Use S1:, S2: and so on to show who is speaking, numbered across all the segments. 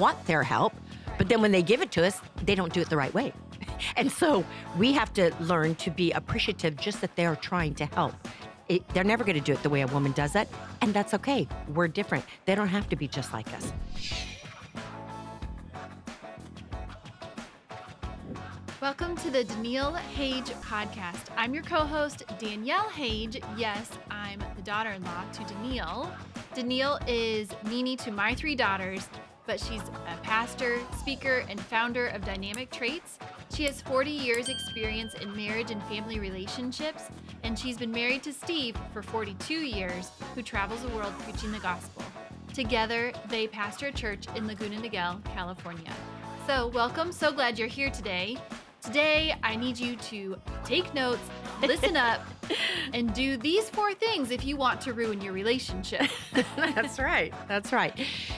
S1: want their help, but then when they give it to us, they don't do it the right way. And so we have to learn to be appreciative just that they're trying to help. It, they're never going to do it the way a woman does it, and that's okay. We're different. They don't have to be just like us.
S2: Welcome to the Daniele Hage podcast. I'm your co host, Danielle Hage. Yes, I'm the daughter in law to Daniele. Daniele is Nini to my three daughters, but she's a pastor, speaker, and founder of Dynamic Traits. She has 40 years' experience in marriage and family relationships, and she's been married to Steve for 42 years, who travels the world preaching the gospel. Together, they pastor a church in Laguna Niguel, California. So, welcome. So glad you're here today. Today, I need you to take notes, listen up, and do these four things if you want to ruin your relationship.
S1: That's right. That's right.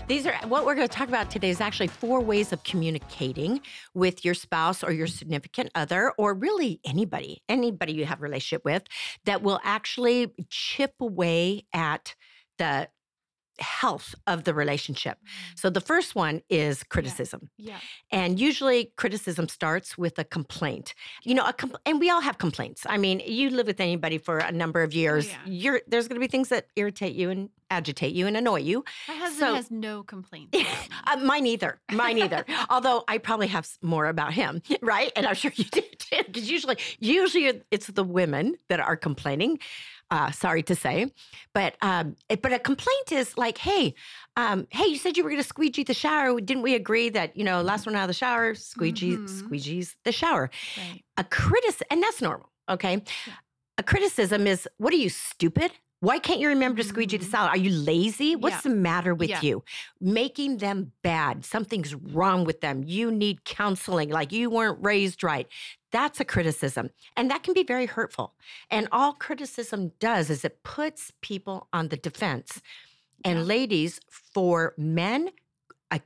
S1: These are what we're going to talk about today is actually four ways of communicating with your spouse or your significant other or really anybody, anybody you have a relationship with that will actually chip away at the health of the relationship. So the first one is criticism.
S2: Yeah.
S1: And usually criticism starts with a complaint. You know, a compl- and we all have complaints. I mean, you live with anybody for a number of years.
S2: yeah.
S1: You're there's going to be things that irritate you and agitate you and annoy you.
S2: My husband
S1: So-
S2: has no complaints.
S1: Uh, mine either. Mine either. Although I probably have more about him, right? And I'm sure you do too. Because usually, usually it's the women that are complaining. Uh, sorry to say, but um, it- but a complaint is like, hey, um, hey, you said you were going to squeegee the shower. Didn't we agree that you know last one out of the shower, squeegee
S2: Mhm.
S1: squeegees the shower?
S2: Right.
S1: A critic, and that's normal. Okay,
S2: Yeah.
S1: a criticism is, what are you stupid? Why can't you remember to squeegee the
S2: Mhm.
S1: salad? Are you lazy? What's
S2: Yeah.
S1: the matter with
S2: Yeah.
S1: you? Making them bad. Something's wrong with them. You need counseling, like you weren't raised right. That's a criticism. And that can be very hurtful. And all criticism does is it puts people on the defense. And
S2: Yeah.
S1: ladies, for men, a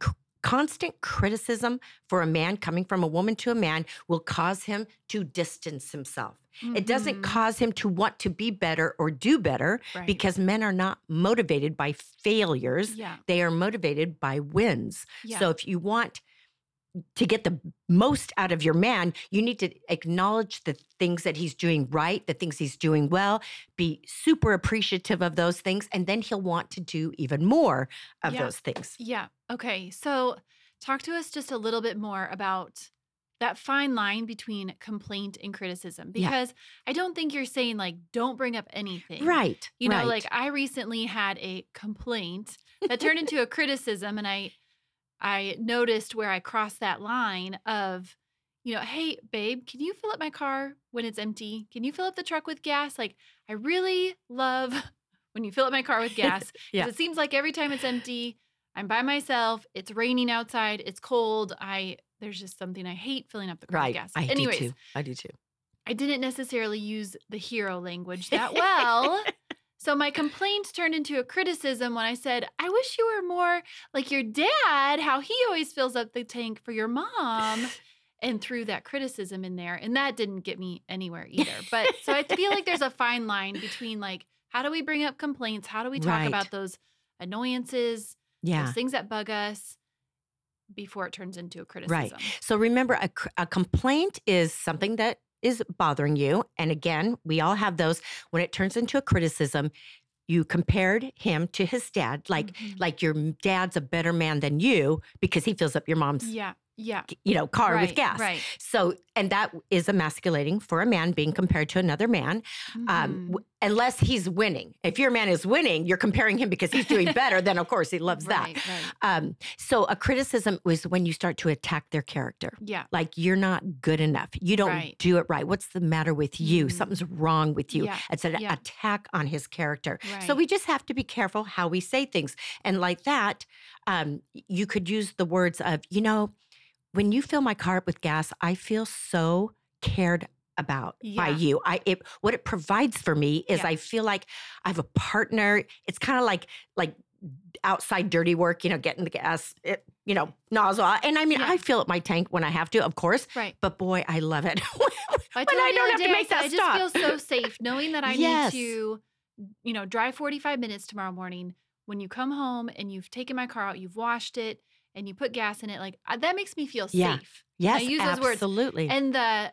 S1: constant criticism for a man coming from a woman to a man will cause him to distance himself. It doesn't
S2: Mhm.
S1: cause him to want to be better or do better
S2: Right.
S1: because men are not motivated by failures.
S2: Yeah.
S1: They are motivated by wins.
S2: Yeah.
S1: So if you want to get the most out of your man, you need to acknowledge the things that he's doing right, the things he's doing well, be super appreciative of those things, and then he'll want to do even more of
S2: Yeah.
S1: those things.
S2: Yeah. Okay. So, talk to us just a little bit more about that fine line between complaint and criticism
S1: Yeah.
S2: because I don't think you're saying like don't bring up anything.
S1: Right.
S2: You know,
S1: right.
S2: like I recently had a complaint that turned into a criticism and I I noticed where I crossed that line of you know, hey babe, can you fill up my car when it's empty? Can you fill up the truck with gas? Like I really love when you fill up my car with gas.
S1: Yeah.
S2: It seems like every time it's empty, I'm by myself, it's raining outside, it's cold. I there's just something I hate filling up the car
S1: right.
S2: with gas.
S1: I
S2: Anyways,
S1: do too. I do too.
S2: I didn't necessarily use the hero language that well. so my complaint turned into a criticism when I said, I wish you were more like your dad, how he always fills up the tank for your mom. And threw that criticism in there. And that didn't get me anywhere either. But so I feel like there's a fine line between like, how do we bring up complaints? How do we talk
S1: Right.
S2: about those annoyances,
S1: Yeah.
S2: those things that bug us before it turns into a criticism? Right.
S1: So remember, a, a complaint is something that is bothering you. And again, we all have those. When it turns into a criticism, you compared him to his dad, like
S2: Mhm.
S1: like your dad's a better man than you because he fills up your mom's
S2: Yeah. Yeah.
S1: you know car
S2: right,
S1: with gas.
S2: Right.
S1: So and that is emasculating for a man being compared to another man, um,
S2: Mhm.
S1: w- unless he's winning. If your man is winning, you're comparing him because he's doing better. then of course he loves that.
S2: Right, right.
S1: Um, so a criticism was when you start to attack their character
S2: Yeah.
S1: like you're not good enough. You don't
S2: Right.
S1: do it right. What's the matter with you?
S2: Mhm.
S1: Something's wrong with you.
S2: Yeah,
S1: It's an
S2: yeah.
S1: attack on his character. So we just have to be careful how we say things. And like that, um, you could use the words of, you know, when you fill my car up with gas, I feel so cared about by you. I it what it provides for me is
S2: Yeah.
S1: I feel like I have a partner. It's kind of like like outside dirty work, you know, getting the gas, it, you know, nozzle. And I mean,
S2: Yeah.
S1: I fill up my tank when I have to, of course.
S2: Right.
S1: But boy, I love it. When I don't have to make
S2: day, I
S1: that stop.
S2: I just feel so safe knowing that I
S1: Yes.
S2: need to, you know, drive 45 minutes tomorrow morning. When you come home and you've taken my car out, you've washed it, and you put gas in it, like uh, that makes me feel
S1: Yeah.
S2: safe.
S1: Yes,
S2: use those words.
S1: absolutely.
S2: And the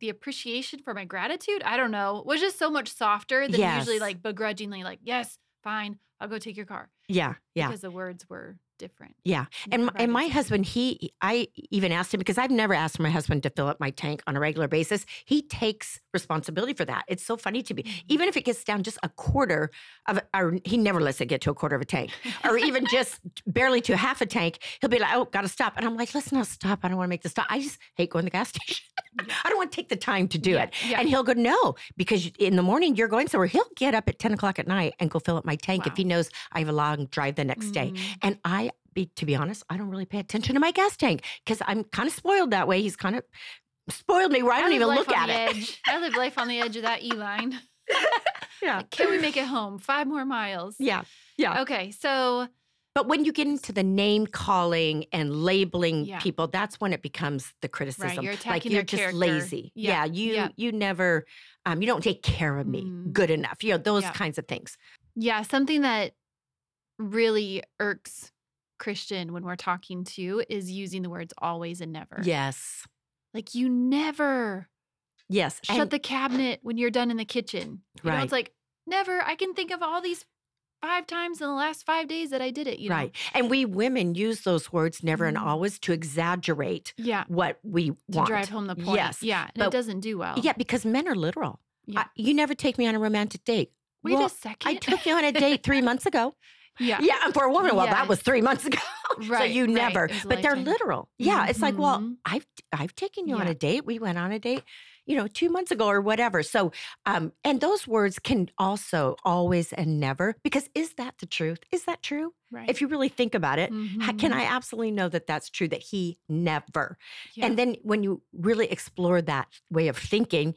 S2: the appreciation for my gratitude, I don't know, was just so much softer than usually like begrudgingly, like, yes, fine, I'll go take your car.
S1: yeah, yeah.
S2: Because the words were different.
S1: Yeah. And, my- and my husband, he, I even asked him because I've never asked my husband to fill up my tank on a regular basis. He takes responsibility for that. It's so funny to me.
S2: Mhm.
S1: Even if it gets down just a quarter of, or he never lets it get to a quarter of a tank, or even just barely to half a tank. He'll be like, "Oh, got to stop," and I'm like, "Let's not stop. I don't want to make the stop. I just hate going to the gas station. I don't want to take the time to do
S2: Yeah,
S1: it."
S2: yeah.
S1: And he'll go, "No," because in the morning you're going somewhere. He'll get up at 10 o'clock at night and go fill up my tank if he knows I have a long drive the next day.
S2: Mhm.
S1: And I, be, to be honest, I don't really pay attention to my gas tank because I'm kind of spoiled that way. He's kind of spoiled me where I, don't
S2: live
S1: even look at it.
S2: Edge. I live life on the edge of that E line.
S1: Yeah.
S2: Can we make it home? Five more miles.
S1: Yeah. Yeah.
S2: Okay. So
S1: But when you get into the name calling and labeling
S2: Yeah.
S1: people, that's when it becomes the criticism.
S2: you're
S1: like you're
S2: their
S1: just
S2: character.
S1: lazy.
S2: Yeah,
S1: Yeah. you
S2: yeah.
S1: you never um you don't take care of me
S2: Mm.
S1: good enough. You know, those kinds of things.
S2: Yeah, something that really irks Christian when we're talking to is using the words always and never.
S1: Yes.
S2: Like you never
S1: Yes.
S2: shut
S1: and-
S2: the cabinet when you're done in the kitchen. You know,
S1: Right.
S2: it's like never. I can think of all these five times in the last five days that I did it. You know?
S1: Right. And we women use those words never and
S2: Mhm.
S1: always to exaggerate
S2: Yeah.
S1: what we
S2: To
S1: want.
S2: drive home the point.
S1: Yes.
S2: Yeah. And
S1: but-
S2: it doesn't do well.
S1: Yeah, because men are literal.
S2: Yeah.
S1: I- you never take me on a romantic date.
S2: Wait
S1: Well,
S2: a second.
S1: I took you on a date three months ago.
S2: Yeah.
S1: Yeah, and for a woman, well, that was three months ago.
S2: Right.
S1: so
S2: you
S1: never.
S2: A
S1: But they're literal. Yeah, it's like, well,
S2: Mhm.
S1: I've I've taken you on a date. We went on a date, you know, two months ago or whatever. So, um, and those words can also always and never because is that the truth? Is that true?
S2: Right.
S1: If you really think about it, how can. I absolutely know that that's true? That he never.
S2: Yeah.
S1: And then when you really explore that way of thinking,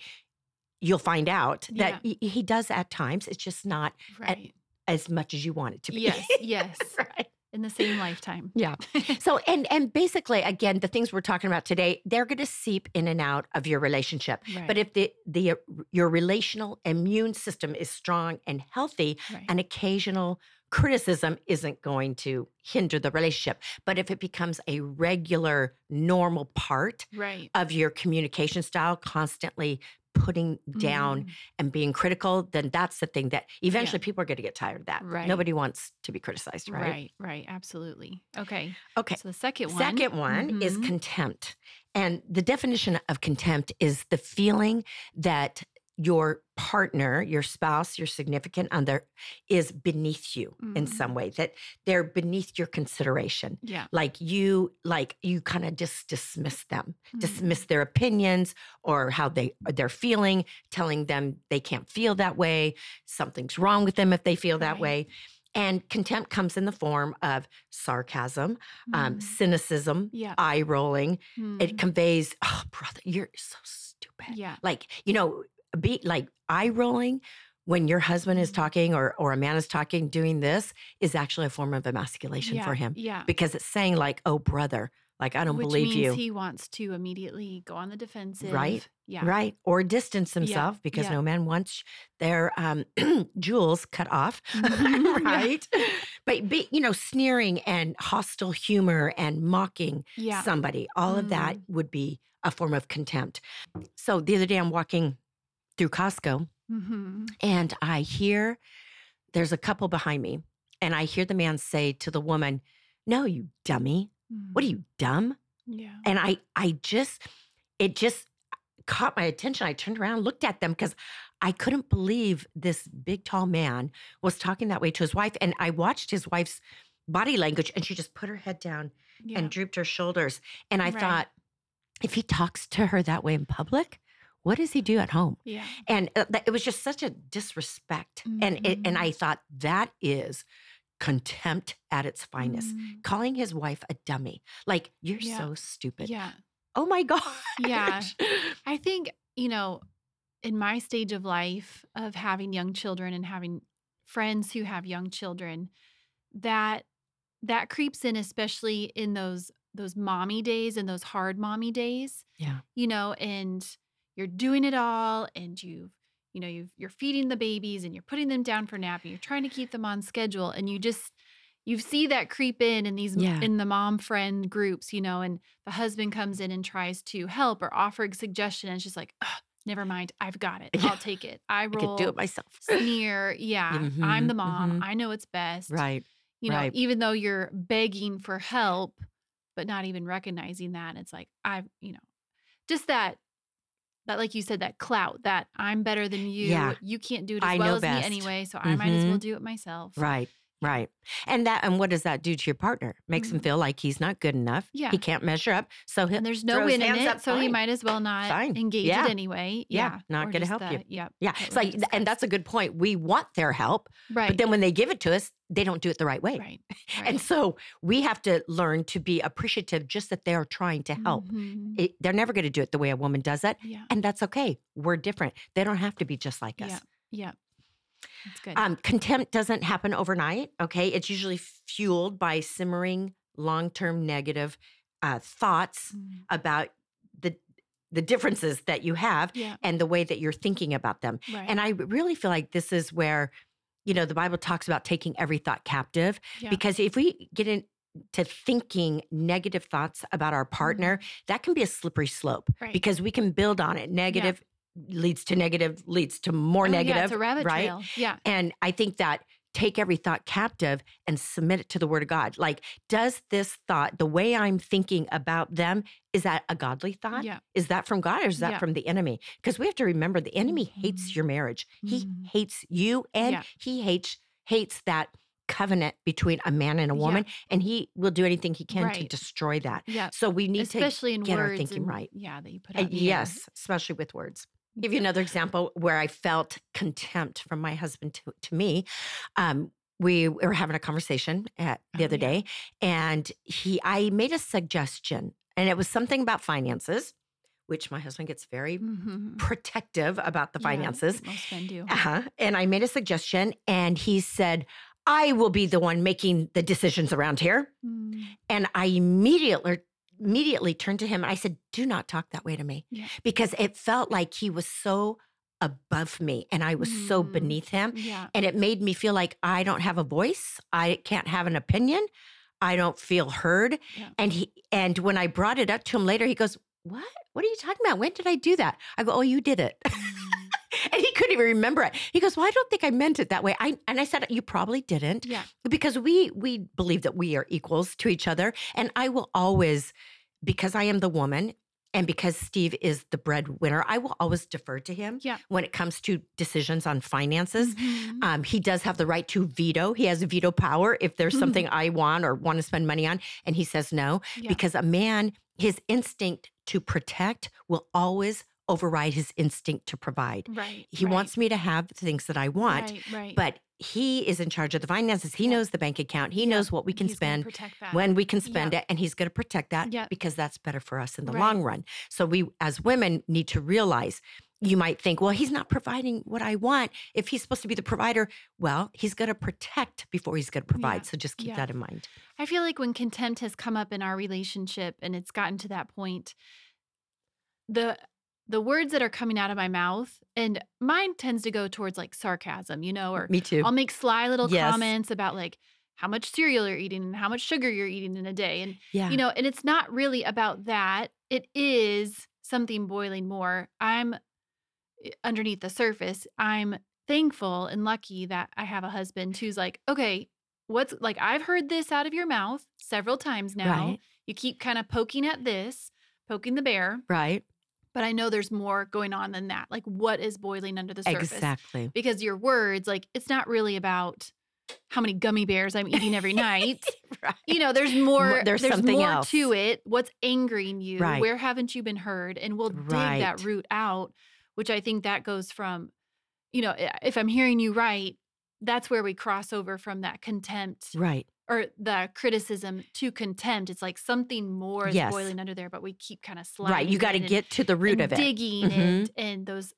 S1: you'll find out that he, he does at times. It's just not
S2: right.
S1: As much as you want it to be.
S2: Yes. Yes.
S1: right.
S2: In the same lifetime.
S1: Yeah. So and and basically again the things we're talking about today they're going to seep in and out of your relationship.
S2: Right.
S1: But if the the uh, your relational immune system is strong and healthy,
S2: right.
S1: an occasional criticism isn't going to hinder the relationship. But if it becomes a regular normal part
S2: right.
S1: of your communication style constantly putting down
S2: Mm.
S1: and being critical, then that's the thing that eventually people are going to get tired of that.
S2: Right.
S1: Nobody wants to be criticized, right?
S2: Right, right, absolutely. Okay.
S1: Okay.
S2: So the second one.
S1: Second one is
S2: Mhm.
S1: contempt. And the definition of contempt is the feeling that your partner, your spouse, your significant other is beneath you in
S2: Mhm.
S1: some way, that they're beneath your consideration.
S2: yeah.
S1: Like you, like you kind of just dismiss them,
S2: Mhm.
S1: dismiss their opinions or how they they're feeling, telling them they can't feel that way, something's wrong with them if they feel that
S2: Right.
S1: way. And contempt comes in the form of sarcasm, um,
S2: Mm.
S1: cynicism,
S2: Yeah.
S1: eye rolling.
S2: Mm.
S1: It conveys, oh, brother, you're so stupid.
S2: yeah.
S1: Like, you know, be like eye rolling when your husband is
S2: Mhm.
S1: talking or, or a man is talking, doing this is actually a form of emasculation
S2: yeah.
S1: for him
S2: Yeah.
S1: because it's saying, like, oh, brother, like, I don't
S2: Which
S1: believe
S2: means
S1: you.
S2: he wants to immediately go on the defensive.
S1: Right.
S2: Yeah.
S1: Right or distance himself because
S2: yeah.
S1: no man wants their um, jewels cut off.
S2: Yeah.
S1: right. But, be, you know, sneering and hostile humor and mocking
S2: Yeah.
S1: somebody, all of that would be a form of contempt. So the other day I'm walking through Costco
S2: hmm
S1: and I hear there's a couple behind me, and I hear the man say to the woman, No, you dummy. What are you, dumb?
S2: Mm-hmm. Yeah.
S1: And I I just it just caught my attention. I turned around, looked at them because I couldn't believe this big tall man was talking that way to his wife. And I watched his wife's body language and she just put her head down
S2: Yeah.
S1: and drooped her shoulders. And I
S2: Right.
S1: thought, if he talks to her that way in public, what does he do at home?
S2: yeah.
S1: And uh, it was just such a disrespect. And it, and. I thought that is contempt at its finest.
S2: Mm.
S1: Calling his wife a dummy, like you're
S2: Yeah.
S1: so stupid.
S2: Yeah.
S1: Oh my god.
S2: Yeah. I think, you know, in my stage of life of having young children and having friends who have young children, that that creeps in especially in those those mommy days and those hard mommy days,
S1: Yeah.
S2: you know, and you're doing it all and you've you know, you've, you're feeding the babies and you're putting them down for nap and you're trying to keep them on schedule and you just you see that creep in in these
S1: Yeah.
S2: in the mom friend groups, you know, and the husband comes in and tries to help or offer a suggestion, and it's just like, "Ugh, never mind, I've got it.
S1: Yeah.
S2: I'll take it. I
S1: I
S2: roll.
S1: could do it myself.
S2: Sneer, yeah, I'm
S1: Mhm,
S2: the mom.
S1: mhm.
S2: I know it's best.
S1: right.
S2: You know,
S1: right.
S2: even though you're begging for help, but not even recognizing that, it's like I've, you know, just that. That, like you said, that clout that I'm better than you.
S1: Yeah.
S2: You can't do it as
S1: I
S2: well as
S1: best.
S2: me anyway, so I might as well
S1: Mhm.
S2: do it myself.
S1: Right. Right. And that and what does that do to your partner? Makes him
S2: Mhm.
S1: feel like he's not good enough.
S2: Yeah.
S1: He can't measure up. So
S2: And there's no win in it, so he might as well not
S1: Fine.
S2: engage
S1: Yeah.
S2: it anyway.
S1: Yeah,
S2: Yeah,
S1: not gonna help you. Yeah.
S2: what
S1: It's like and that's a good point. We want their help,
S2: right.
S1: but then when they give it to us, they don't do it the right way.
S2: right.
S1: And so we have to learn to be appreciative just that they're trying to help.
S2: Mhm.
S1: It, they're never going to do it the way a woman does it.
S2: Yeah.
S1: And that's okay. We're different. They don't have to be just like us.
S2: Yeah. Yeah. That's good.
S1: Um, contempt doesn't happen overnight. Okay. It's usually fueled by simmering long term negative uh, thoughts
S2: Mm.
S1: about the, the differences that you have
S2: yeah.
S1: and the way that you're thinking about them.
S2: Right.
S1: And I really feel like this is where, you know, the Bible talks about taking every thought captive
S2: yeah.
S1: because if we get into thinking negative thoughts about our partner, that can be a slippery slope
S2: Right.
S1: because we can build on it. Negative leads to negative, leads to more
S2: Oh,
S1: negative.
S2: Yeah, it's a rabbit
S1: right?
S2: trail. Yeah.
S1: And I think that take every thought captive and submit it to the word of God. Like, does this thought, the way I'm thinking about them, is that a godly thought?
S2: Yeah.
S1: Is that from God or is that
S2: Yeah.
S1: from the enemy? Because we have to remember the enemy hates
S2: Mhm.
S1: your marriage. He
S2: Mhm.
S1: hates you and
S2: Yeah.
S1: he hates hates that covenant between a man and a
S2: Yeah.
S1: woman and he will do anything he can to destroy that.
S2: Yeah.
S1: So we need
S2: Especially in
S1: get our thinking
S2: and-
S1: right.
S2: Yeah, that you put
S1: to
S2: out.
S1: uh,
S2: in air.
S1: yes, especially with words. Give you another example where I felt contempt from my husband to, to me. Um, we were having a conversation at the
S2: Oh,
S1: other
S2: yeah.
S1: day, and he, I made a suggestion, and it was something about finances, which my husband gets very
S2: Mhm.
S1: protective about the
S2: Yeah,
S1: finances.
S2: most men do.
S1: Uh-huh. And I made a suggestion, and he said, "I will be the one making the decisions around here."
S2: Mm.
S1: And I immediately immediately turned to him and I said, "Do not talk that way to me."
S2: Yeah.
S1: Because it felt like he was so above me and I was so
S2: Mm.
S1: beneath him
S2: Yeah.
S1: and it made me feel like I don't have a voice. I can't have an opinion. I don't feel heard.
S2: Yeah.
S1: And he and when I brought it up to him later, he goes, "What? What are you talking about? When did I do that?" I go, "Oh, you did it." And he couldn't even remember it. He goes, "Well, I don't think I meant it that way." I and I said, "You probably didn't."
S2: Yeah.
S1: because we we believe that we are equals to each other and i will always because i am the woman and because steve is the breadwinner i will always defer to him
S2: Yeah.
S1: when it comes to decisions on finances
S2: Mhm.
S1: um, he does have the right to veto he has a veto power if there's something i want or want to spend money on and he says no
S2: Yeah.
S1: because a man his instinct to protect will always override his instinct to provide
S2: Right.
S1: he
S2: right,
S1: wants me to have things that i want
S2: Right. Right.
S1: but he is in charge of the finances. He
S2: Yeah.
S1: knows the bank account. He
S2: Yeah.
S1: knows what we can
S2: He's
S1: spend, when we can spend it, and he's going to protect that because that's better for us in the
S2: Right.
S1: long run. So we, as women, need to realize. You might think, well, he's not providing what I want. If he's supposed to be the provider, well, he's going to protect before he's going to provide.
S2: Yeah.
S1: So just keep
S2: Yeah.
S1: that in mind.
S2: I feel like when contempt has come up in our relationship and it's gotten to that point, the the words that are coming out of my mouth and mine tends to go towards like sarcasm, you know, or
S1: Me too.
S2: I'll make sly little
S1: Yes.
S2: comments about like how much cereal you're eating and how much sugar you're eating in a day. And
S1: yeah.
S2: you know, and it's not really about that. It is something boiling more. I'm eh, underneath the surface. I'm thankful and lucky that I have a husband who's like, okay, what's like, I've heard this out of your mouth several times now.
S1: Right.
S2: You keep kind of poking at this, poking the bear,
S1: right.
S2: But I know there's more going on than that. Like, what is boiling under the surface?
S1: Exactly.
S2: Because your words, like, it's not really about how many gummy bears I'm eating every night
S1: right.
S2: you know, there's more.
S1: there's something
S2: more
S1: else.
S2: to it. What's angering you?
S1: Right.
S2: Where haven't you been heard? And we'll dig that root out. Which I think that goes from, you know, eh, if I'm hearing you right, that's where we cross over from that contempt
S1: Right.
S2: Or the criticism to contempt. It's like something more is
S1: Yes.
S2: boiling under there, but we keep kind of sliding.
S1: Right. You got to get to the root of it.
S2: digging
S1: Mhm.
S2: and and those.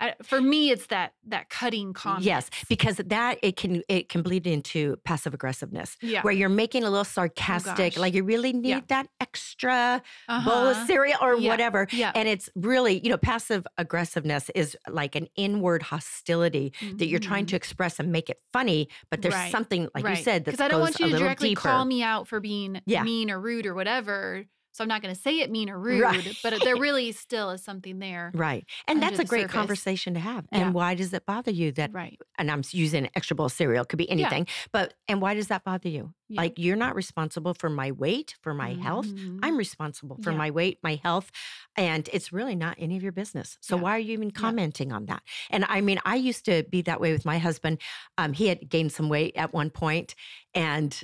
S2: I, for me, it's that that cutting comment.
S1: Yes, because that it can it can bleed into passive aggressiveness,
S2: yeah,
S1: where you're making a little sarcastic,
S2: gosh.
S1: like you really need
S2: Yeah.
S1: that extra
S2: uh-huh.
S1: bowl of cereal or
S2: Yeah.
S1: whatever.
S2: Yeah,
S1: And it's really, you know, passive aggressiveness is like an inward hostility that you're trying to express and make it funny, but there's
S2: Mm-hmm. Right.
S1: something, like you said, that
S2: because I don't want you to directly
S1: deeper.
S2: call me out for being mean or rude or whatever. So I'm not going to say it mean or rude,
S1: Right.
S2: but there really still is something there.
S1: Right. And that's a great
S2: surface.
S1: conversation to have.
S2: Yeah.
S1: And why does it bother you that,
S2: Right.
S1: and I'm using extra bowl cereal, could be anything, but, and why does that bother you?
S2: Yeah.
S1: Like, you're not responsible for my weight, for my health.
S2: Mhm.
S1: I'm responsible for
S2: Yeah.
S1: my weight, my health, and it's really not any of your business. So
S2: Yeah.
S1: why are you even commenting on that? And I mean, I used to be that way with my husband. Um, he had gained some weight at one point, and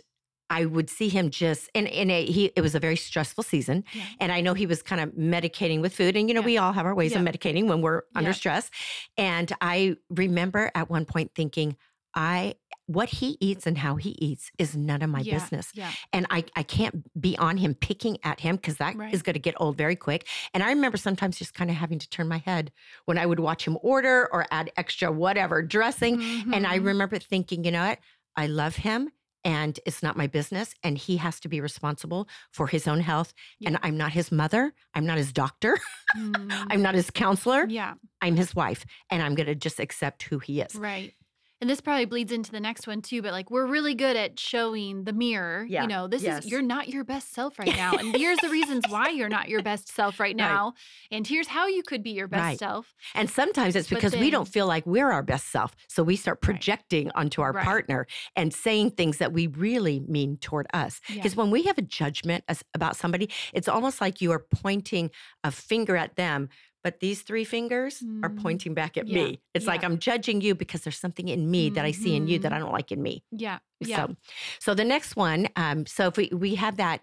S1: I would see him just and and it, he it was a very stressful season,
S2: Yeah.
S1: and I know he was kind of medicating with food, and you know
S2: Yeah.
S1: we all have our ways of medicating when we're under
S2: Yeah.
S1: stress. And I remember at one point thinking, I what he eats and how he eats is none of my
S2: Yeah.
S1: business
S2: Yeah.
S1: and I, I can't be on him picking at him because that is
S2: Right.
S1: going to get old very quick. And I remember sometimes just kind of having to turn my head when I would watch him order or add extra whatever dressing. And I
S2: Mhm.
S1: remember thinking, you know what? I love him and it's not my business. And he has to be responsible for his own health. And I'm not his mother. I'm not his doctor.
S2: Mm.
S1: I'm not his counselor.
S2: yeah.
S1: I'm his wife. And I'm going to just accept who he is.
S2: Right. And this probably bleeds into the next one too, but like we're really good at showing the mirror.
S1: Yeah.
S2: You know, this
S1: Yes.
S2: is you're not your best self right now. And here's the reasons why you're not your best self right now. And here's how you could be your best
S1: Right.
S2: self.
S1: And sometimes it's because we don't feel like we're our best self. So we start
S2: Right.
S1: projecting onto our
S2: Right.
S1: partner and saying things that we really mean toward us.
S2: Yeah.
S1: Because when we have a judgment as, about somebody, it's almost like you are pointing a finger at them. But these three fingers are
S2: Mm.
S1: pointing back at
S2: Yeah.
S1: me. It's like I'm judging you because there's something in me that I see in you that. I don't like in me.
S2: Yeah. Yeah.
S1: So, so the next one. Um, so if we we have that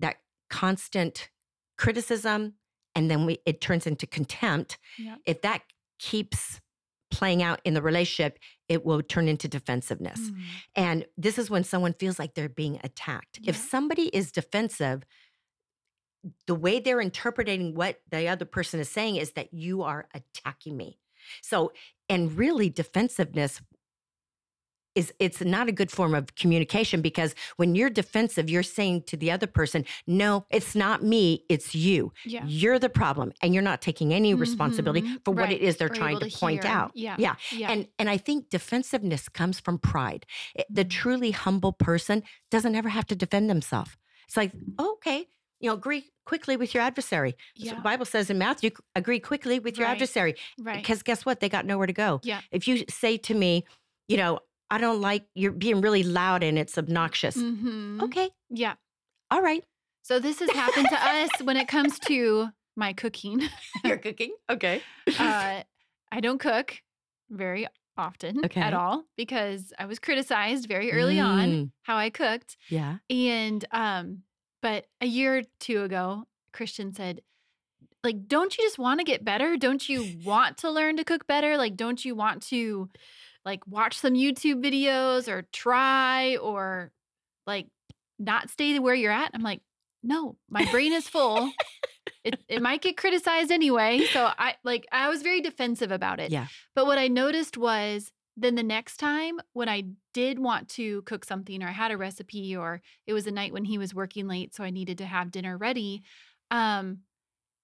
S1: that constant criticism, and then we it turns into contempt.
S2: Yeah.
S1: If that keeps playing out in the relationship, it will turn into defensiveness.
S2: Mm.
S1: And this is when someone feels like they're being attacked. If somebody is defensive, the way they're interpreting what the other person is saying is that you are attacking me. So, and really defensiveness is it's not a good form of communication because when you're defensive, you're saying to the other person, no, it's not me, it's you.
S2: Yeah.
S1: You're the problem and you're not taking any responsibility
S2: Mhm.
S1: for what
S2: Right.
S1: it is they're
S2: Or
S1: trying
S2: able
S1: to point
S2: hear.
S1: out.
S2: Yeah.
S1: Yeah.
S2: Yeah.
S1: And and I think defensiveness comes from pride. It- The
S2: Mhm.
S1: truly humble person doesn't ever have to defend themselves. It's like, oh, okay, you know, agree quickly with your adversary.
S2: Yeah.
S1: the Bible says in Matthew, agree quickly with your
S2: Right.
S1: adversary.
S2: right.
S1: Because guess what? They got nowhere to go.
S2: Yeah.
S1: If you say to me, you know, I don't like you're being really loud and it's obnoxious.
S2: Mhm.
S1: Okay.
S2: Yeah.
S1: All right.
S2: So this has happened to us when it comes to my cooking.
S1: You're cooking. Okay.
S2: uh, I don't cook very often
S1: Okay.
S2: at all because I was criticized very early on
S1: Mm,
S2: how I cooked.
S1: Yeah.
S2: And um, but a year or two ago, Christian said, like, don't you just want to get better? Don't you want to learn to cook better? Like, don't you want to like watch some YouTube videos or try or like not stay where you're at? I'm like, no, my brain is full. it, it might get criticized anyway. So I like I was very defensive about it.
S1: Yeah.
S2: But what I noticed was then the next time when I did want to cook something or I had a recipe or it was a night when he was working late, so I needed to have dinner ready, um,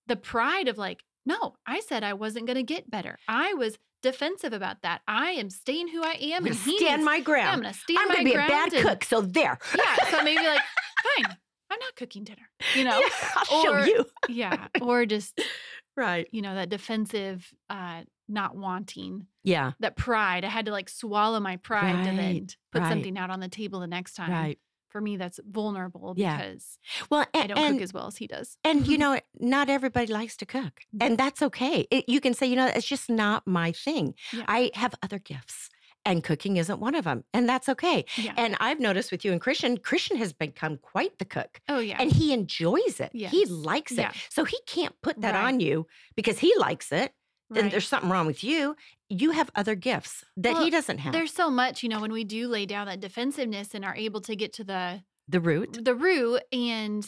S2: the pride of like, no, I said I wasn't gonna get better. I was defensive about that. I am staying who I am
S1: I'm
S2: and
S1: gonna
S2: he
S1: stand
S2: needs-
S1: my
S2: yeah,
S1: ground.
S2: I'm gonna stand
S1: I'm
S2: my
S1: gonna be a bad
S2: and-
S1: cook. So there.
S2: Yeah. So maybe like, fine, I'm not cooking dinner. You know?
S1: Yeah, I'll show you.
S2: Yeah. Or just,
S1: Right.
S2: you know, that defensive uh not wanting.
S1: Yeah.
S2: That pride. I had to like swallow my pride to then put
S1: right.
S2: something out on the table the next time.
S1: Right.
S2: For me, that's vulnerable
S1: Yeah.
S2: because
S1: Well,
S2: I don't
S1: and,
S2: cook as well as he does.
S1: and you know, not everybody likes to cook, and that's okay. It, you can say, you know, it's just not my thing.
S2: Yeah.
S1: I have other gifts, and cooking isn't one of them, and that's okay.
S2: Yeah.
S1: And I've noticed with you and Christian, Christian has become quite the cook.
S2: oh yeah.
S1: And he enjoys it. He likes it.
S2: Yeah.
S1: So he can't put that
S2: Right.
S1: on you because he likes it. Then
S2: Right.
S1: there's something wrong with you. You have other gifts that
S2: Well,
S1: he doesn't have.
S2: There's so much, you know, when we do lay down that defensiveness and are able to get to the
S1: the root.
S2: the root and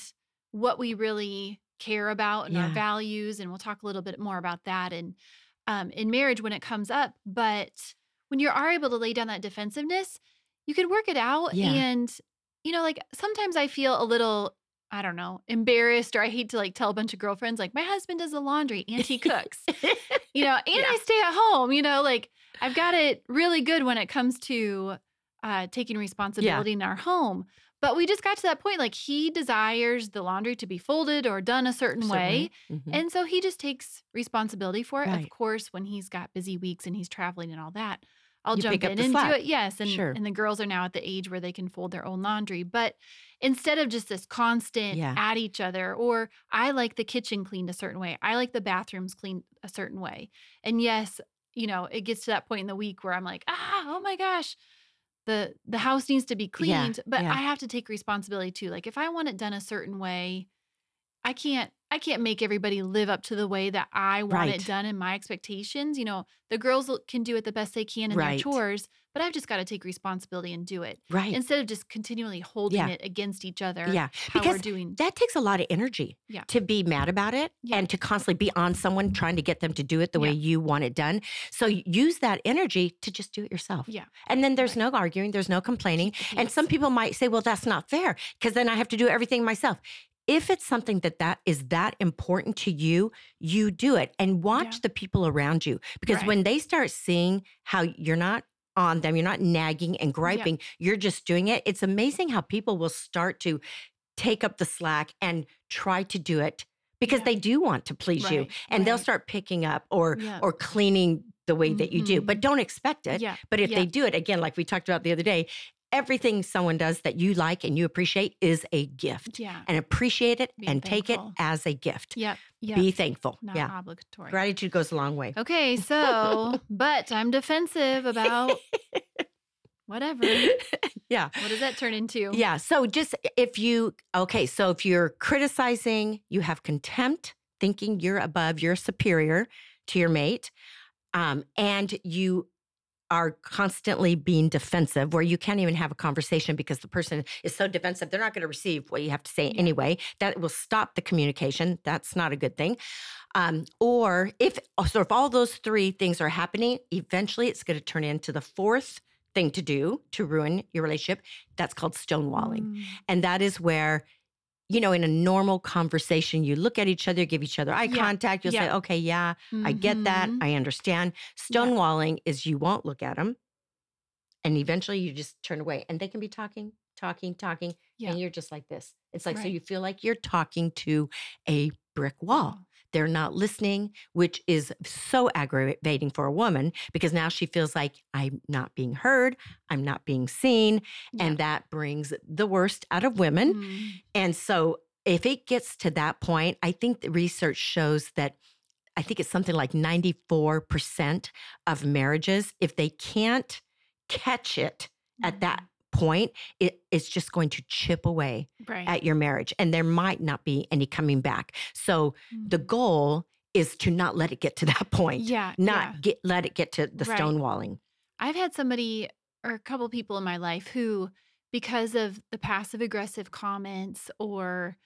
S2: what we really care about and our values and we'll talk a little bit more about that and um, in marriage when it comes up. But when you are able to lay down that defensiveness, you can work it out.
S1: Yeah.
S2: And, you know, like sometimes I feel a little, I don't know, embarrassed or I hate to like tell a bunch of girlfriends, like, my husband does the laundry and he cooks, you know, and
S1: Yeah.
S2: I stay at home, you know, like I've got it really good when it comes to uh, taking responsibility in our home. But we just got to that point, like he desires the laundry to be folded or done a certain way.
S1: Mhm.
S2: And so he just takes responsibility for it.
S1: Right.
S2: Of course, when he's got busy weeks and he's traveling and all that, I'll
S1: You
S2: jump in and
S1: slack.
S2: do it. Yes. And,
S1: Sure.
S2: and the girls are now at the age where they can fold their own laundry. But instead of just this constant
S1: Yeah.
S2: at each other, or I like the kitchen cleaned a certain way, I like the bathrooms cleaned a certain way. And yes, you know, it gets to that point in the week where I'm like, ah, oh my gosh. The, the house needs to be
S1: Yeah,
S2: cleaned, but
S1: yeah.
S2: I have to take responsibility too. Like if I want it done a certain way, I can't I can't make everybody live up to the way that I want
S1: Right.
S2: it done and my expectations. You know, the girls can do it the best they can in
S1: Right.
S2: their chores, but I've just got to take responsibility and do it
S1: Right.
S2: instead of just continually holding
S1: Yeah.
S2: it against each other.
S1: yeah.
S2: how we're
S1: Because
S2: doing.
S1: that takes a lot of energy
S2: Yeah.
S1: to be mad about it
S2: Yeah.
S1: and to constantly be on someone trying to get them to do it the way you want it done. So use that energy to just do it yourself.
S2: Yeah.
S1: And then there's
S2: Right.
S1: no arguing, there's no complaining.
S2: The
S1: And some people might say, well, that's not fair because then I have to do everything myself. If it's something that that is that important to you, you do it and watch
S2: Yeah.
S1: the people around you because
S2: Right.
S1: when they start seeing how you're not on them, you're not nagging and griping, you're just doing it. It's amazing how people will start to take up the slack and try to do it because
S2: Yeah.
S1: they do want to please you
S2: Right,
S1: and they'll start picking up or
S2: Yeah.
S1: or cleaning the way that you do. But
S2: Mhm.
S1: don't expect it.
S2: Yeah.
S1: But if
S2: yeah.
S1: they do it again, like we talked about the other day, everything someone does that you like and you appreciate is a gift.
S2: Yeah.
S1: And appreciate it
S2: Being
S1: and take it as a gift.
S2: Yep. Yep.
S1: Be thankful.
S2: Not
S1: yeah.
S2: obligatory.
S1: Gratitude goes a long way.
S2: Okay, so but I'm defensive about whatever.
S1: yeah.
S2: What does that turn into?
S1: Yeah. So just if you, okay, so if you're criticizing, you have contempt, thinking you're above, you're superior to your mate, um, and you are constantly being defensive where you can't even have a conversation because the person is so defensive they're not going to receive what you have to say anyway. That will stop the communication. That's not a good thing. Um, or if so if all those three things are happening eventually it's going to turn into the fourth thing to do to ruin your relationship. That's called stonewalling.
S2: Mm,
S1: and that is where, you know, in a normal conversation, you look at each other, give each other eye
S2: Yeah.
S1: contact. You'll say,
S2: Yeah.
S1: okay, yeah, I get that.
S2: mhm.
S1: I understand.
S2: Yeah.
S1: Stonewalling is you won't look at them. And eventually you just turn away. And they can be talking, talking, talking.
S2: Yeah.
S1: And you're just like this. It's like, so you feel like you're talking to a brick wall. They're not listening, which is so aggravating for a woman because now she feels like I'm not being heard, I'm not being seen. And that brings the worst out of women.
S2: Mm,
S1: And so if it gets to that point, I think the research shows that I think it's something like 94% of marriages, if they can't catch it at that point, it's just going to chip away
S2: right.
S1: at your marriage and there might not be any coming back. So the
S2: Mhm.
S1: goal is to not let it get to that point.
S2: yeah,
S1: Not
S2: yeah.
S1: get let it get to the
S2: Right.
S1: stonewalling.
S2: I've had somebody or a couple people in my life who, because of the passive aggressive comments or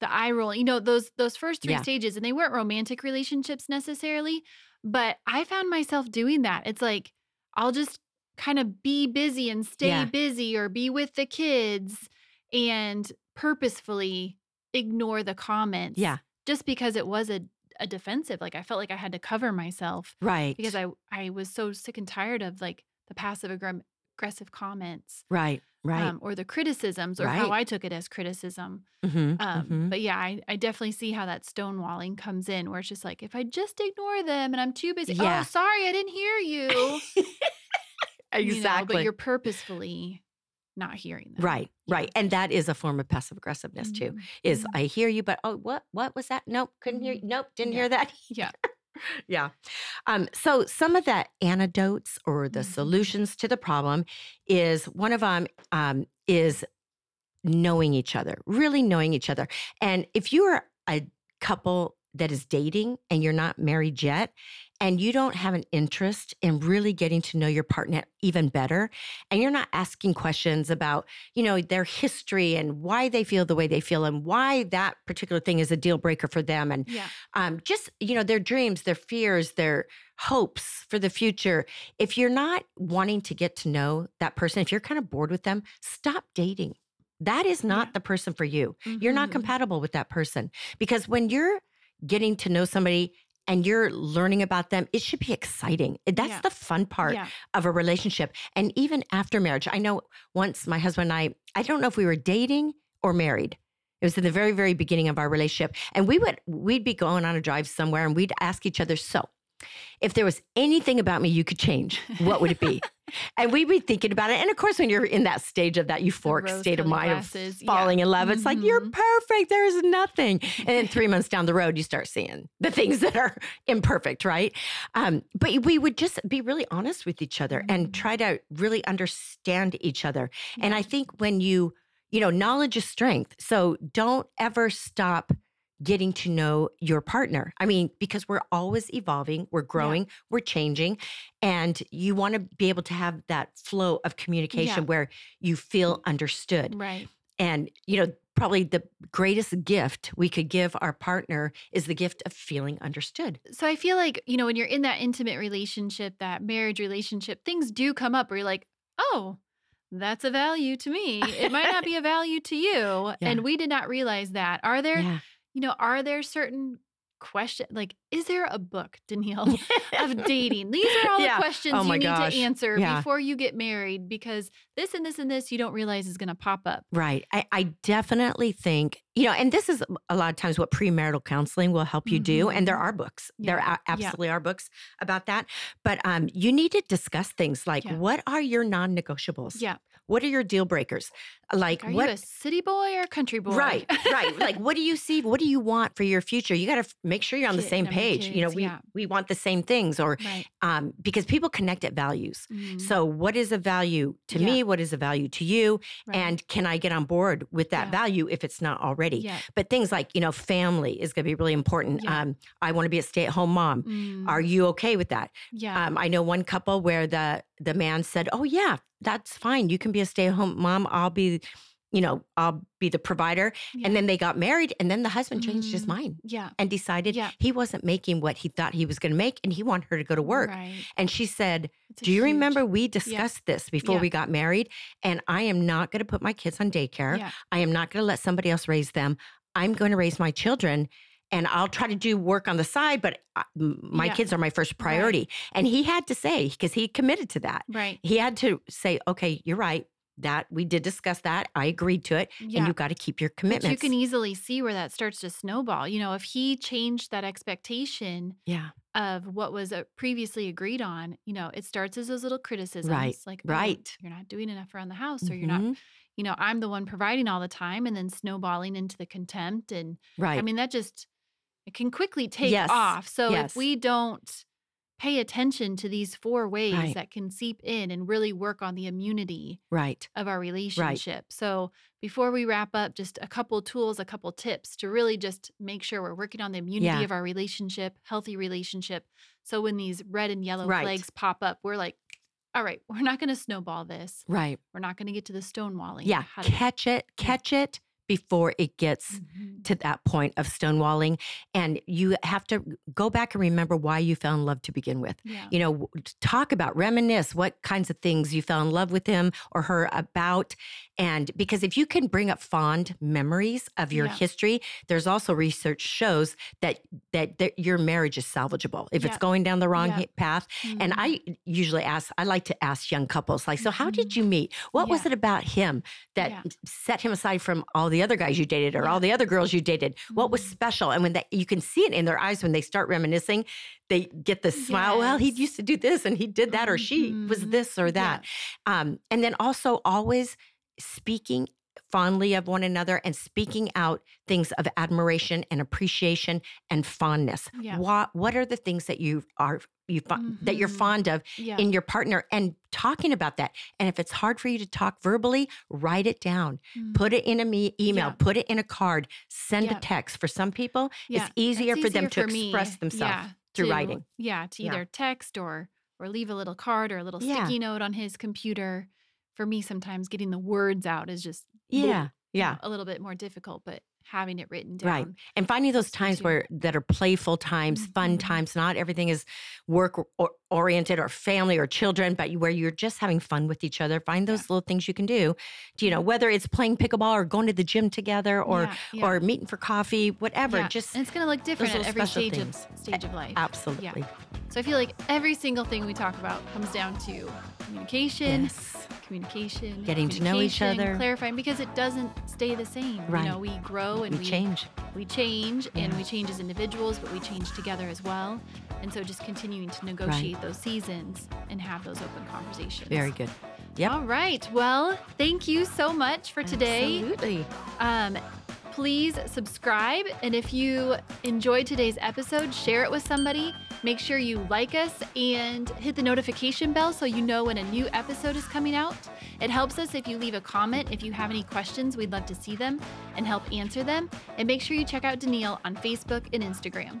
S2: the eye roll, you know, those those first three
S1: Yeah.
S2: stages, and they weren't romantic relationships necessarily, but I found myself doing that. It's like I'll just kind of be busy and stay
S1: Yeah.
S2: busy or be with the kids and purposefully ignore the comments.
S1: Yeah.
S2: Just because it was a, a defensive. Like I felt like I had to cover myself
S1: Right.
S2: because I I was so sick and tired of like the passive aggressive comments,
S1: right. Right.
S2: um, or the criticisms, or how I took it as criticism.
S1: Mhm,
S2: Um,
S1: mhm.
S2: But yeah, I, I definitely see how that stonewalling comes in, where it's just like if I just ignore them and I'm too busy.
S1: Yeah.
S2: Oh, sorry, I didn't hear you. you know,
S1: exactly.
S2: but you're purposefully not hearing them.
S1: Right,
S2: Yeah.
S1: right. And that is a form of passive aggressiveness too.
S2: Mhm,
S1: Is
S2: mhm.
S1: I hear you, but oh, what what was that? Nope, couldn't hear.
S2: Mhm.
S1: Nope, didn't
S2: Yeah.
S1: hear that.
S2: Yeah.
S1: yeah. Um, so some of the antidotes or the
S2: Mhm.
S1: solutions to the problem is one of them um, is knowing each other, really knowing each other. And if you are a couple that is dating and you're not married yet and you don't have an interest in really getting to know your partner even better and you're not asking questions about you know their history and why they feel the way they feel and why that particular thing is a deal breaker for them and
S2: Yeah.
S1: um, just you know their dreams their fears their hopes for the future if you're not wanting to get to know that person if you're kind of bored with them stop dating that is not
S2: Yeah.
S1: the person for you you're not
S2: Mhm.
S1: compatible with that person because when you're getting to know somebody and you're learning about them it should be exciting that's
S2: Yeah.
S1: the fun part
S2: Yeah.
S1: of a relationship and even after marriage i know once my husband and i i don't know if we were dating or married it was in the very very beginning of our relationship and we would we'd be going on a drive somewhere and we'd ask each other so if there was anything about me you could change what would it be and we'd be thinking about it and of course when you're in that stage of that euphoric state of mind
S2: glasses,
S1: of
S2: yeah.
S1: falling in love it's like you're
S2: Mhm.
S1: perfect there's nothing and then three months down the road you start seeing the things that are imperfect right um, but we would just be really honest with each other and
S2: Mhm.
S1: try to really understand each other and I think when you, you know, knowledge is strength. So don't ever stop getting to know your partner. I mean, because we're always evolving, we're growing, we're changing, and you want to be able to have that flow of communication where you feel mm. understood.
S2: Right.
S1: And, you know, probably the greatest gift we could give our partner is the gift of feeling understood.
S2: So I feel like, you know, when you're in that intimate relationship, that marriage relationship, things do come up where you're like, oh, that's a value to me. It might not be a value to you.
S1: Yeah.
S2: And we did not realize that. Are there,
S1: Yeah.
S2: You know, are there certain questions? Like, is there a book, Daniele, of dating? These are all
S1: Yeah.
S2: the questions
S1: Oh
S2: you need
S1: gosh.
S2: to answer
S1: Yeah.
S2: before you get married because this and this and this you don't realize is going to pop up.
S1: Right. I, I definitely think, you know, and this is a lot of times what premarital counseling will help you do. And there
S2: Mhm.
S1: are books. There
S2: Yeah.
S1: a- absolutely are books about that. But um, you need to discuss things like what are your non negotiables?
S2: Yeah.
S1: What are your deal breakers? Like,
S2: Are
S1: what?
S2: you a city boy or country boy?
S1: Right, right. Like, what do you see? What do you want for your future? You got to make sure you're on the same page. you know, we
S2: yeah.
S1: we want the same things, or
S2: right.
S1: um, because people connect at values.
S2: Mhm.
S1: So, what is a value to
S2: Yeah.
S1: me? What is a value to you?
S2: Right.
S1: And can I get on board with that
S2: Yeah.
S1: value if it's not already?
S2: yeah.
S1: But things like, you know, family is going to be really important. Um, I want to be a stay at home mom.
S2: Mm,
S1: Are you okay with that?
S2: yeah.
S1: Um, I know one couple where the the man said, "Oh yeah, that's fine. You can be a stay at home mom. I'll be, you know, I'll be the provider."
S2: yeah.
S1: And then they got married, and then the husband changed his
S2: Mm,
S1: mind
S2: yeah.
S1: and decided
S2: Yeah.
S1: he wasn't making what he thought he was going to make, and he wanted her to go to work.
S2: Right.
S1: And she said, do you
S2: huge-
S1: remember we discussed this before
S2: Yeah.
S1: we got married? And I am not going to put my kids on daycare.
S2: Yeah.
S1: I am not going to let somebody else raise them. I'm going to raise my children and I'll try to do work on the side, but I- m- my
S2: Yeah.
S1: kids are my first priority. And he had to say, because he committed to that,
S2: Right.
S1: he had to say, okay, you're right. That we did discuss that. I agreed to it.
S2: Yeah.
S1: And you got to keep your
S2: but you can easily see where that starts to snowball. You know, if he changed that expectation
S1: yeah.
S2: of what was uh, previously agreed on, you know, it starts as those little criticisms. Like, "Oh,
S1: right.
S2: you're not doing enough around the house, or you're not,
S1: Mhm.
S2: you know, I'm the one providing all the time, and then snowballing into the contempt. And
S1: Right.
S2: I mean, that just, it can quickly take
S1: Yes.
S2: off. So
S1: Yes.
S2: if we don't pay attention to these four ways
S1: Right.
S2: that can seep in and really work on the immunity
S1: right.
S2: of our relationship. Right. So before we wrap up, just a couple tools, a couple tips to really just make sure we're working on the immunity
S1: Yeah.
S2: of our relationship, healthy relationship. So when these red and yellow
S1: Right.
S2: flags pop up, we're like, all right, we're not going to snowball this.
S1: Right.
S2: We're not going to get to the stonewalling.
S1: Yeah. Catch it, catch it before it gets
S2: Mhm.
S1: to that point of stonewalling. And you have to go back and remember why you fell in love to begin with.
S2: Yeah.
S1: You know, talk about, reminisce what kinds of things you fell in love with him or her about. And because if you can bring up fond memories of your
S2: Yeah.
S1: history, there's also research shows that that, that your marriage is salvageable if it's going down the wrong
S2: Yeah.
S1: path. And
S2: Mhm.
S1: I usually ask, I like to ask young couples, like, so how did you meet? What was
S2: Mm-hmm.
S1: It about him that
S2: Yeah.
S1: set him aside from all the other guys you dated or all the other girls you dated? What was
S2: Mhm.
S1: special? And when that you can see it in their eyes when they start reminiscing, they get the smile. Well, he used to do this and he did that, or she was
S2: Mhm.
S1: this or
S2: Yeah.
S1: that. Um, and then also always speaking fondly of one another and speaking out things of admiration and appreciation and fondness.
S2: Yeah.
S1: What what are the things that you are you fo- that you're
S2: Mhm.
S1: fond of
S2: Yeah.
S1: in your partner and talking about that. And if it's hard for you to talk verbally, write it down.
S2: Mm.
S1: Put it in a me- email,
S2: Yeah.
S1: put it in a card, send
S2: Yeah.
S1: a text. For some people, it's easier
S2: It's
S1: for them to
S2: easier for me,
S1: express themselves through
S2: to-
S1: writing.
S2: Yeah, to either text or or leave a little card or a little sticky note on his computer. For me, sometimes getting the words out is just
S1: Yeah.
S2: you know,
S1: Yeah.
S2: a little bit more difficult, but having it written down.
S1: Right. And finding those times
S2: too.
S1: where that are playful times, fun
S2: Mhm.
S1: times, not everything is work or, or oriented or family or children, but where you're just having fun with each other. Find those little things you can do. Do you know whether it's playing pickleball or going to the gym together or
S2: Yeah, yeah.
S1: or meeting for coffee, whatever.
S2: Yeah,
S1: Just
S2: and it's going to look different at every stage
S1: things.
S2: of stage of life.
S1: absolutely.
S2: So I feel like every single thing we talk about comes down to communication,
S1: Yes.
S2: communication,
S1: Getting to know each other.
S2: clarifying because it doesn't stay the same.
S1: Right.
S2: You know, we grow and
S1: We change.
S2: we change and we change as individuals, but we change together as well. And so just continuing to negotiate those seasons and have those open conversations.
S1: Very good. Yep.
S2: All right. Well, thank you so much for today.
S1: Absolutely.
S2: Um, please subscribe. And if you enjoyed today's episode, share it with somebody. Make sure you like us and hit the notification bell so you know when a new episode is coming out. It helps us if you leave a comment. If you have any questions, we'd love to see them and help answer them. And make sure you check out Daniele on Facebook and Instagram.